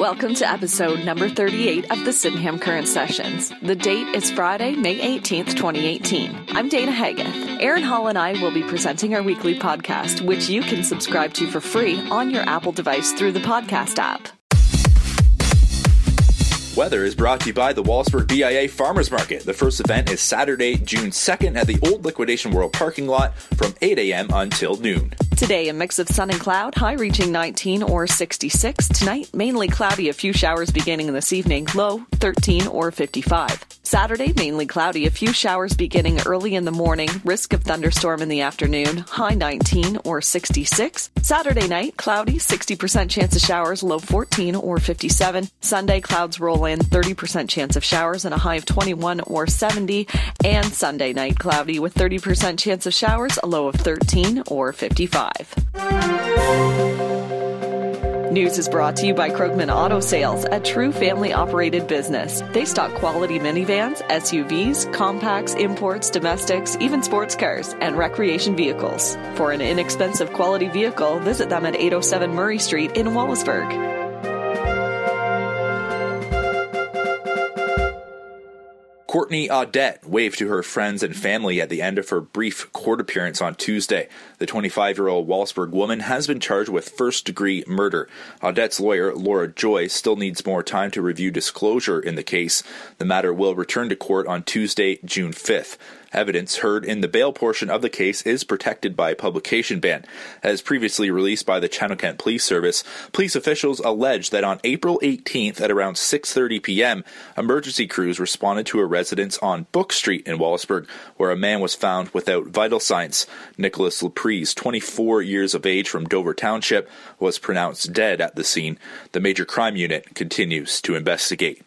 Welcome to episode number 38 of the Sydenham Current Sessions. The date is Friday, May 18th, 2018. I'm Dana Haggith. Aaron Hall and I will be presenting our weekly podcast, which you can subscribe to for free on your Apple device through the podcast app. Weather is brought to you by the Wallaceburg BIA Farmers Market. The first event is Saturday, June 2nd at the Old Liquidation World parking lot from 8 a.m. until noon. Today, a mix of sun and cloud, high reaching 19 or 66. Tonight, mainly cloudy, a few showers beginning this evening, low 13 or 55. Saturday, mainly cloudy, a few showers beginning early in the morning, risk of thunderstorm in the afternoon, high 19 or 66. Saturday night, cloudy, 60% chance of showers, low 14 or 57. Sunday, clouds roll in, 30% chance of showers and a high of 21 or 70. And Sunday night, cloudy with 30% chance of showers, a low of 13 or 55. News is brought to you by Krogman Auto Sales, a true family operated business. They stock quality minivans, SUVs, compacts, imports, domestics, even sports cars, and recreation vehicles. For an inexpensive quality vehicle, visit them at 807 Murray Street in Wallaceburg. Courtney Audette waved to her friends and family at the end of her brief court appearance on Tuesday. The 25 year old Wallaceburg woman has been charged with first degree murder. Audette's lawyer, Laura Joy, still needs more time to review disclosure in the case. The matter will return to court on Tuesday, June 5th. Evidence heard in the bail portion of the case is protected by publication ban. As previously released by the Chatham-Kent Police Service, police officials allege that on April 18th at around 6:30 p.m., emergency crews responded to a residence on Book Street in Wallaceburg, where a man was found without vital signs. Nicholas Laprise, 24 years of age from Dover Township, was pronounced dead at the scene. The Major Crime Unit continues to investigate.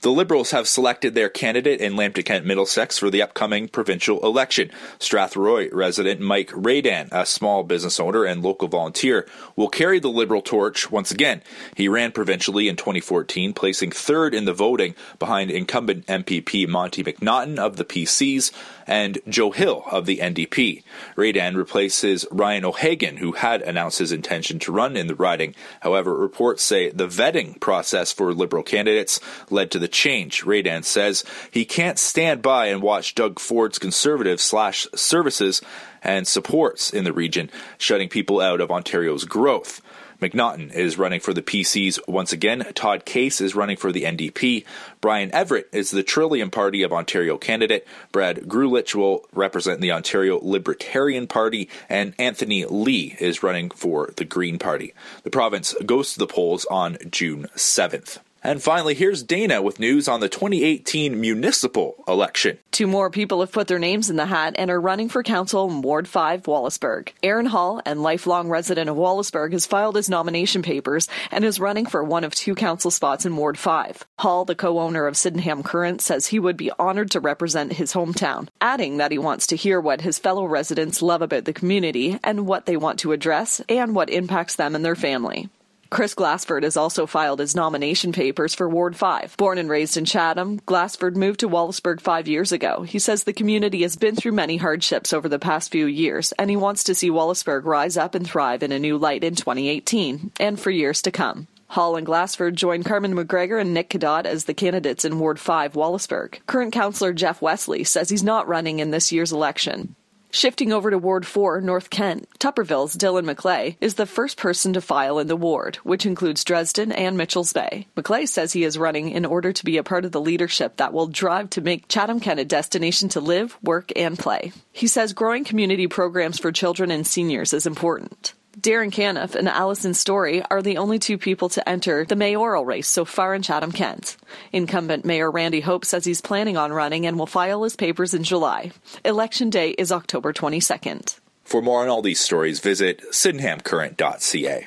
The Liberals have selected their candidate in Lambton Kent Middlesex for the upcoming provincial election. Strathroy resident Mike Radan, a small business owner and local volunteer, will carry the Liberal torch once again. He ran provincially in 2014, placing third in the voting behind incumbent MPP Monte McNaughton of the PCs and Joe Hill of the NDP. Radan replaces Ryan O'Hagan, who had announced his intention to run in the riding. However, reports say the vetting process for Liberal candidates led to the change. Radan says he can't stand by and watch Doug Ford's conservative slash services and supports in the region, shutting people out of Ontario's growth. McNaughton is running for the PCs once again. Todd Case is running for the NDP. Brian Everett is the Trillium Party of Ontario candidate. Brad Grulich will represent the Ontario Libertarian Party. And Anthony Lee is running for the Green Party. The province goes to the polls on June 7th. And finally, here's Dana with news on the 2018 municipal election. Two more people have put their names in the hat and are running for council in Ward 5, Wallaceburg. Aaron Hall, and lifelong resident of Wallaceburg, has filed his nomination papers and is running for one of two council spots in Ward 5. Hall, the co-owner of Sydenham Current, says he would be honored to represent his hometown, adding that he wants to hear what his fellow residents love about the community and what they want to address and what impacts them and their family. Chris Glassford has also filed his nomination papers for Ward 5. Born and raised in Chatham, Glassford moved to Wallaceburg five years ago. He says the community has been through many hardships over the past few years, and he wants to see Wallaceburg rise up and thrive in a new light in 2018 and for years to come. Hall and Glassford joined Carmen McGregor and Nick Cadot as the candidates in Ward 5, Wallaceburg. Current councillor Jeff Wesley says he's not running in this year's election. Shifting over to Ward 4, North Kent, Tupperville's Dylan McClay is the first person to file in the ward, which includes Dresden and Mitchells Bay. McClay says he is running in order to be a part of the leadership that will drive to make Chatham Kent a destination to live, work, and play. He says growing community programs for children and seniors is important. Darrin Canniff and Allison Story are the only two people to enter the mayoral race so far in Chatham Kent. Incumbent Mayor Randy Hope says he's planning on running and will file his papers in July. Election day is October 22nd. For more on all these stories, visit sydenhamcurrent.ca.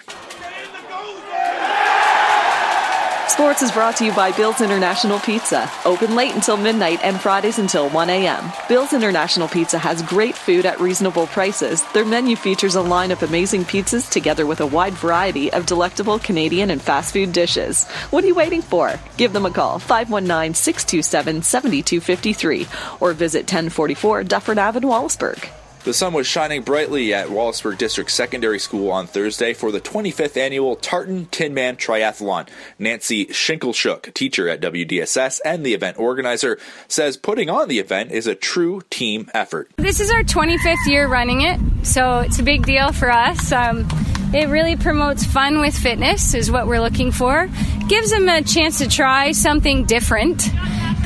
Sports is brought to you by Bill's International Pizza. Open late until midnight and Fridays until 1 a.m. Bill's International Pizza has great food at reasonable prices. Their menu features a line of amazing pizzas together with a wide variety of delectable Canadian and fast food dishes. What are you waiting for? Give them a call, 519 627 7253, or visit 1044 Dufferin in Wallaceburg. The sun was shining brightly at Wallaceburg District Secondary School on Thursday for the 25th annual Tartan Tinman Triathlon. Nancy Schinkelschuk, teacher at WDSS and the event organizer, says putting on the event is a true team effort. This is our 25th year running it, so it's a big deal for us. Um, it really promotes fun with fitness, is what we're looking for. Gives them a chance to try something different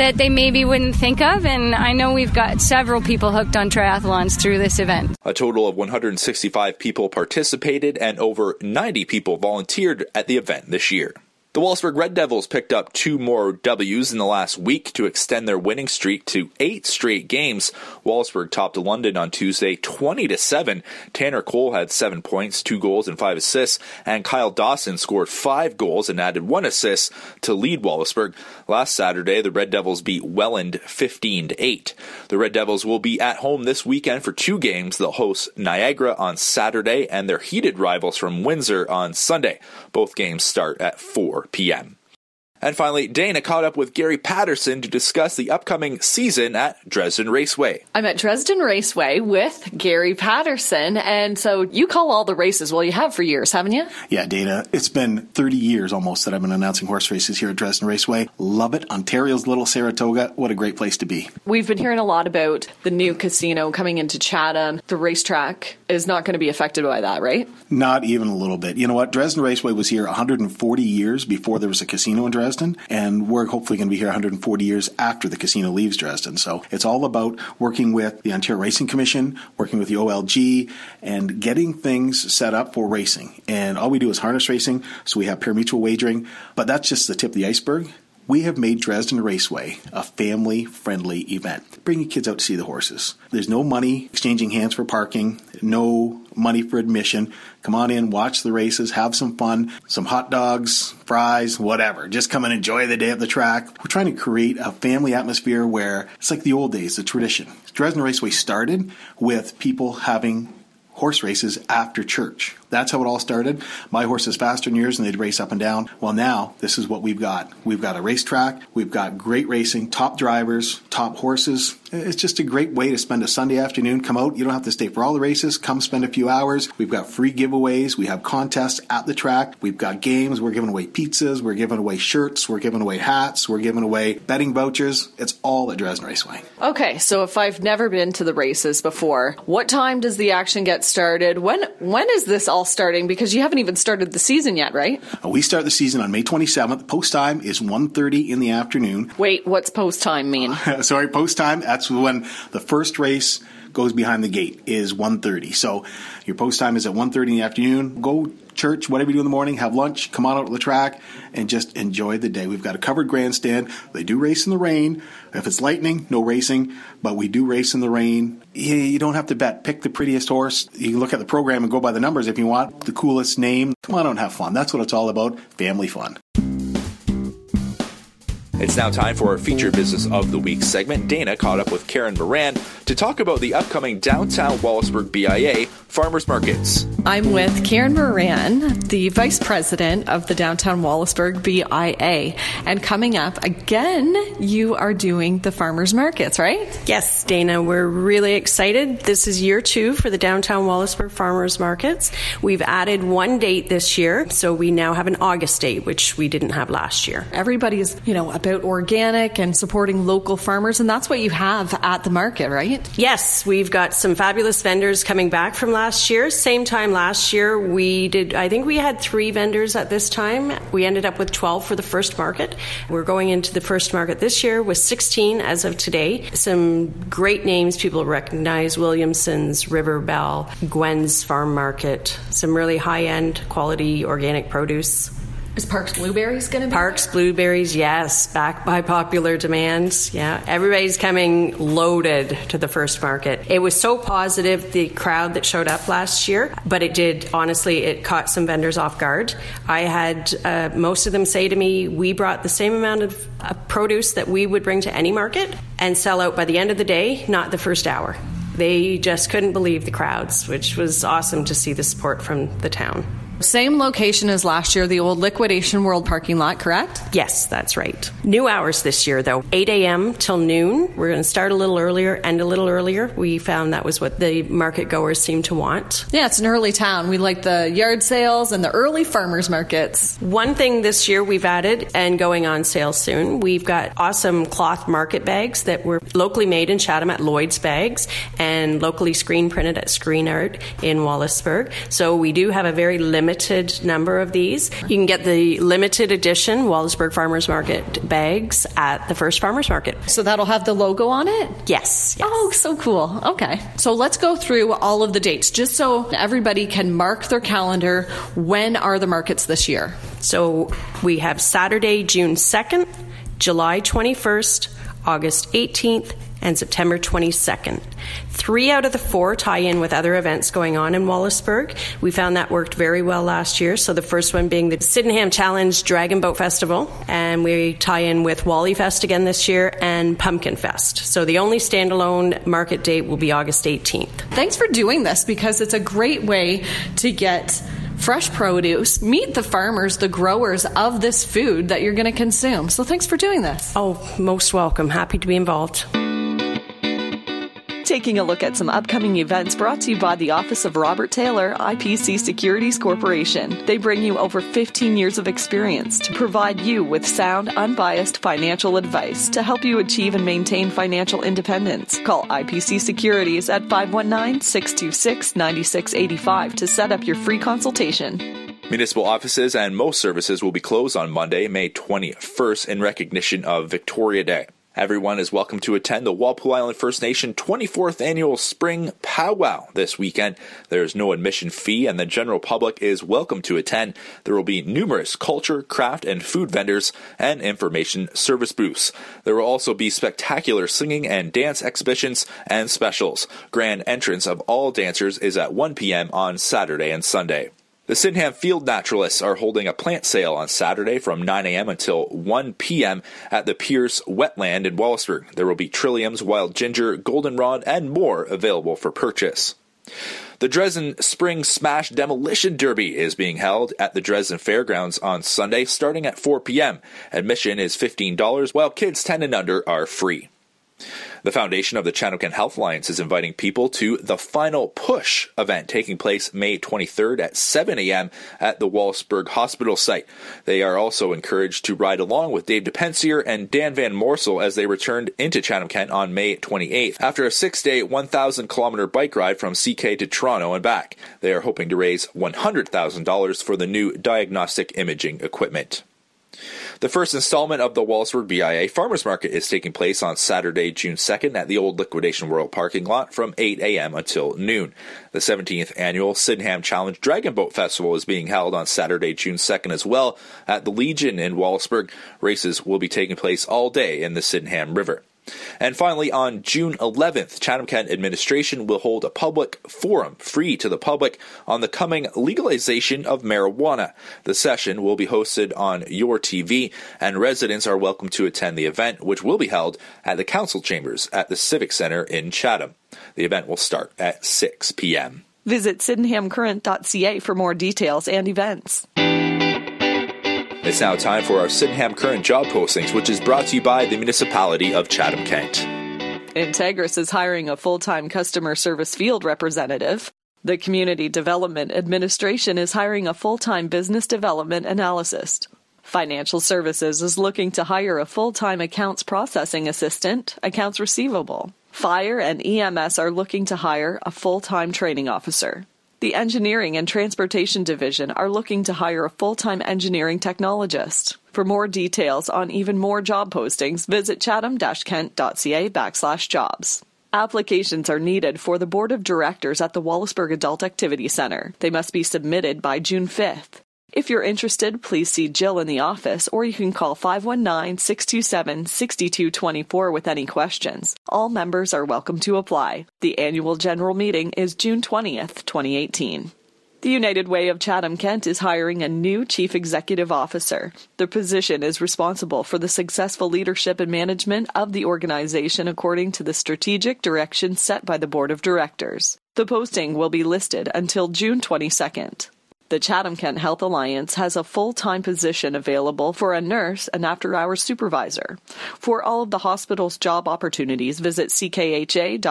that they maybe wouldn't think of. And I know we've got several people hooked on triathlons through this event. A total of 165 people participated and over 90 people volunteered at the event this year. The Wallaceburg Red Devils picked up two more W's in the last week to extend their winning streak to eight straight games. Wallaceburg topped London on Tuesday 20 to 7. Tanner Cole had seven points, two goals, and five assists, and Kyle Dawson scored five goals and added one assist to lead Wallaceburg. Last Saturday, the Red Devils beat Welland 15 to 8. The Red Devils will be at home this weekend for two games. They'll host Niagara on Saturday and their heated rivals from Windsor on Sunday. Both games start at 4 p.m. And finally, Dana caught up with Gary Patterson to discuss the upcoming season at Dresden Raceway. I'm at Dresden Raceway with Gary Patterson. And so you call all the races. Well, you have for years, haven't you? Yeah, Dana. It's been 30 years almost that I've been announcing horse races here at Dresden Raceway. Love it. Ontario's little Saratoga. What a great place to be. We've been hearing a lot about the new casino coming into Chatham. The racetrack is not going to be affected by that, right? Not even a little bit. You know what? Dresden Raceway was here 140 years before there was a casino in Dresden, and we're hopefully going to be here 140 years after the casino leaves Dresden. So it's all about working with the Ontario Racing Commission, working with the OLG, and getting things set up for racing. And all we do is harness racing, so we have pari-mutuel wagering, but that's just the tip of the iceberg we have made Dresden Raceway a family friendly event. Bring your kids out to see the horses. There's no money exchanging hands for parking, no money for admission. Come on in, watch the races, have some fun, some hot dogs, fries, whatever. Just come and enjoy the day at the track. We're trying to create a family atmosphere where it's like the old days, the tradition. Dresden Raceway started with people having horse races after church. That's how it all started. My horse is faster than yours, and they'd race up and down. Well, now this is what we've got. We've got a racetrack. We've got great racing, top drivers, top horses. It's just a great way to spend a Sunday afternoon. Come out. You don't have to stay for all the races. Come spend a few hours. We've got free giveaways. We have contests at the track. We've got games. We're giving away pizzas. We're giving away shirts. We're giving away hats. We're giving away betting vouchers. It's all at Dresden Raceway. Okay, so if I've never been to the races before, what time does the action get started? When when is this all starting? Because you haven't even started the season yet, right? Uh, we start the season on May 27th. Post time is 1.30 in the afternoon. Wait, what's post time mean? Sorry, post time. That's when the first race goes behind the gate is 1.30. So your post time is at 1.30 in the afternoon. Go church, whatever you do in the morning, have lunch, come on out to the track, and just enjoy the day. We've got a covered grandstand. They do race in the rain. If it's lightning, no racing, but we do race in the rain. You don't have to bet. Pick the prettiest horse. You can look at the program and go by the numbers if you want. The coolest name. Come on out and have fun. That's what it's all about. Family fun. It's now time for our featured business of the week segment. Dana caught up with Karen Moran to talk about the upcoming downtown Wallaceburg BIA farmers markets. I'm with Karen Moran, the vice president of the downtown Wallaceburg BIA. And coming up again, you are doing the farmers markets, right? Yes, Dana, we're really excited. This is year two for the downtown Wallaceburg farmers markets. We've added one date this year, so we now have an August date, which we didn't have last year. Everybody's, you know, about about organic and supporting local farmers, and that's what you have at the market, right? Yes, we've got some fabulous vendors coming back from last year. Same time last year, we did, I think we had three vendors at this time. We ended up with 12 for the first market. We're going into the first market this year with 16 as of today. Some great names people recognize Williamson's, River Belle, Gwen's Farm Market, some really high end quality organic produce. Is Parks Blueberries going to be? Parks Blueberries, yes, back by popular demands. Yeah, everybody's coming loaded to the first market. It was so positive, the crowd that showed up last year, but it did, honestly, it caught some vendors off guard. I had uh, most of them say to me, We brought the same amount of uh, produce that we would bring to any market and sell out by the end of the day, not the first hour. They just couldn't believe the crowds, which was awesome to see the support from the town. Same location as last year, the old Liquidation World parking lot, correct? Yes, that's right. New hours this year, though 8 a.m. till noon. We're going to start a little earlier, end a little earlier. We found that was what the market goers seem to want. Yeah, it's an early town. We like the yard sales and the early farmers markets. One thing this year we've added and going on sale soon, we've got awesome cloth market bags that were locally made in Chatham at Lloyd's Bags and locally screen printed at Screen Art in Wallaceburg. So we do have a very limited number of these. You can get the limited edition Wallaceburg Farmers Market bags at the first Farmers Market. So that'll have the logo on it? Yes. yes. Oh, so cool. Okay. So let's go through all of the dates just so everybody can mark their calendar. When are the markets this year? So we have Saturday, June 2nd, July 21st, August 18th, and September 22nd. Three out of the four tie in with other events going on in Wallaceburg. We found that worked very well last year. So the first one being the Sydenham Challenge Dragon Boat Festival, and we tie in with Wally Fest again this year and Pumpkin Fest. So the only standalone market date will be August 18th. Thanks for doing this because it's a great way to get fresh produce, meet the farmers, the growers of this food that you're going to consume. So thanks for doing this. Oh, most welcome. Happy to be involved. Taking a look at some upcoming events brought to you by the Office of Robert Taylor, IPC Securities Corporation. They bring you over 15 years of experience to provide you with sound, unbiased financial advice to help you achieve and maintain financial independence. Call IPC Securities at 519 626 9685 to set up your free consultation. Municipal offices and most services will be closed on Monday, May 21st, in recognition of Victoria Day. Everyone is welcome to attend the Walpole Island First Nation 24th Annual Spring Powwow this weekend. There is no admission fee and the general public is welcome to attend. There will be numerous culture, craft, and food vendors and information service booths. There will also be spectacular singing and dance exhibitions and specials. Grand entrance of all dancers is at 1 p.m. on Saturday and Sunday. The Sydenham Field Naturalists are holding a plant sale on Saturday from 9 a.m. until 1 p.m. at the Pierce Wetland in Wallaceburg. There will be trilliums, wild ginger, goldenrod, and more available for purchase. The Dresden Spring Smash Demolition Derby is being held at the Dresden Fairgrounds on Sunday starting at 4 p.m. Admission is $15 while kids 10 and under are free. The foundation of the Kent Health Alliance is inviting people to the Final Push event taking place May 23rd at 7 a.m. at the Wallaceburg Hospital site. They are also encouraged to ride along with Dave DePensier and Dan Van Morsel as they returned into Chatham Kent on May 28th after a six day, 1,000 kilometer bike ride from CK to Toronto and back. They are hoping to raise $100,000 for the new diagnostic imaging equipment. The first installment of the Wallaceburg BIA Farmers Market is taking place on Saturday, June 2nd at the old Liquidation World parking lot from 8 a.m. until noon. The 17th annual Sydenham Challenge Dragon Boat Festival is being held on Saturday, June 2nd as well at the Legion in Wallaceburg. Races will be taking place all day in the Sydenham River. And finally, on June 11th, Chatham Kent administration will hold a public forum free to the public on the coming legalization of marijuana. The session will be hosted on Your TV, and residents are welcome to attend the event, which will be held at the council chambers at the Civic Center in Chatham. The event will start at 6 p.m. Visit sydenhamcurrent.ca for more details and events. It's now time for our Sydenham Current job postings, which is brought to you by the municipality of Chatham Kent. Entegrus is hiring a full time customer service field representative. The Community Development Administration is hiring a full time business development analyst. Financial Services is looking to hire a full time accounts processing assistant, accounts receivable. Fire and EMS are looking to hire a full time training officer. The Engineering and Transportation Division are looking to hire a full time engineering technologist. For more details on even more job postings, visit chatham kent.ca backslash jobs. Applications are needed for the Board of Directors at the Wallaceburg Adult Activity Center. They must be submitted by June 5th. If you're interested, please see Jill in the office or you can call 519 627 6224 with any questions. All members are welcome to apply. The annual general meeting is June 20th, 2018. The United Way of Chatham Kent is hiring a new Chief Executive Officer. The position is responsible for the successful leadership and management of the organization according to the strategic direction set by the Board of Directors. The posting will be listed until June 22nd. The Chatham Kent Health Alliance has a full time position available for a nurse and after hours supervisor. For all of the hospital's job opportunities, visit ckha.on.ca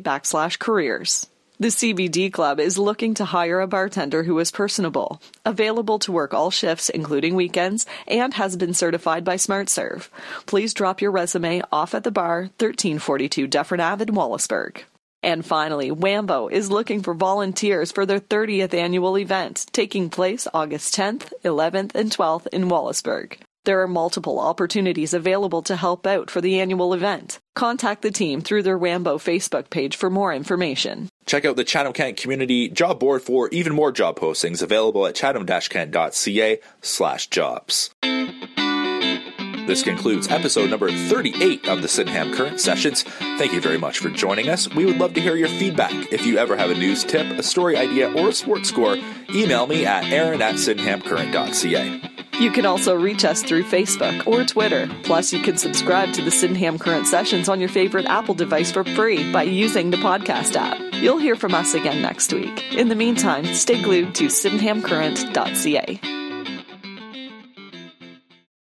backslash careers. The CBD Club is looking to hire a bartender who is personable, available to work all shifts, including weekends, and has been certified by SmartServe. Please drop your resume off at the bar, 1342 Dufferin Ave in Wallaceburg. And finally, Wambo is looking for volunteers for their 30th annual event, taking place August 10th, 11th, and 12th in Wallaceburg. There are multiple opportunities available to help out for the annual event. Contact the team through their Wambo Facebook page for more information. Check out the Chatham Kent Community Job Board for even more job postings available at chatham-kent.ca slash jobs. This concludes episode number 38 of the Sydenham Current Sessions. Thank you very much for joining us. We would love to hear your feedback. If you ever have a news tip, a story idea, or a sports score, email me at aaron at sydenhamcurrent.ca. You can also reach us through Facebook or Twitter. Plus, you can subscribe to the Sydenham Current Sessions on your favorite Apple device for free by using the podcast app. You'll hear from us again next week. In the meantime, stay glued to sydenhamcurrent.ca.